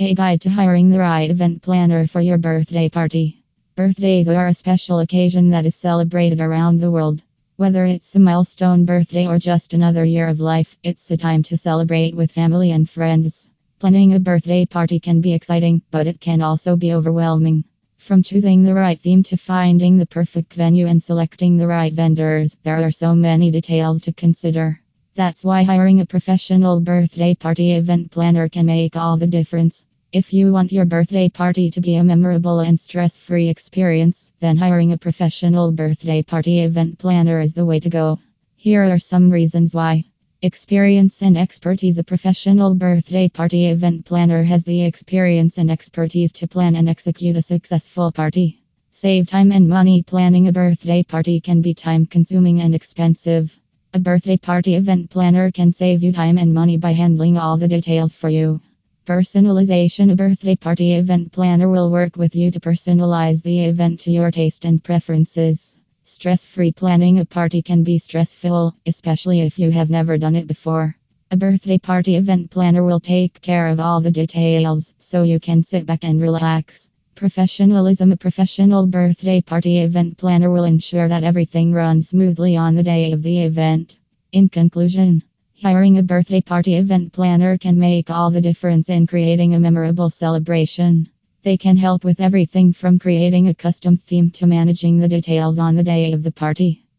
A guide to hiring the right event planner for your birthday party. Birthdays are a special occasion that is celebrated around the world. Whether it's a milestone birthday or just another year of life, it's a time to celebrate with family and friends. Planning a birthday party can be exciting, but it can also be overwhelming. From choosing the right theme to finding the perfect venue and selecting the right vendors, there are so many details to consider. That's why hiring a professional birthday party event planner can make all the difference. If you want your birthday party to be a memorable and stress free experience, then hiring a professional birthday party event planner is the way to go. Here are some reasons why. Experience and expertise A professional birthday party event planner has the experience and expertise to plan and execute a successful party. Save time and money. Planning a birthday party can be time consuming and expensive. A birthday party event planner can save you time and money by handling all the details for you. Personalization A birthday party event planner will work with you to personalize the event to your taste and preferences. Stress free planning a party can be stressful, especially if you have never done it before. A birthday party event planner will take care of all the details so you can sit back and relax. Professionalism A professional birthday party event planner will ensure that everything runs smoothly on the day of the event. In conclusion, hiring a birthday party event planner can make all the difference in creating a memorable celebration. They can help with everything from creating a custom theme to managing the details on the day of the party.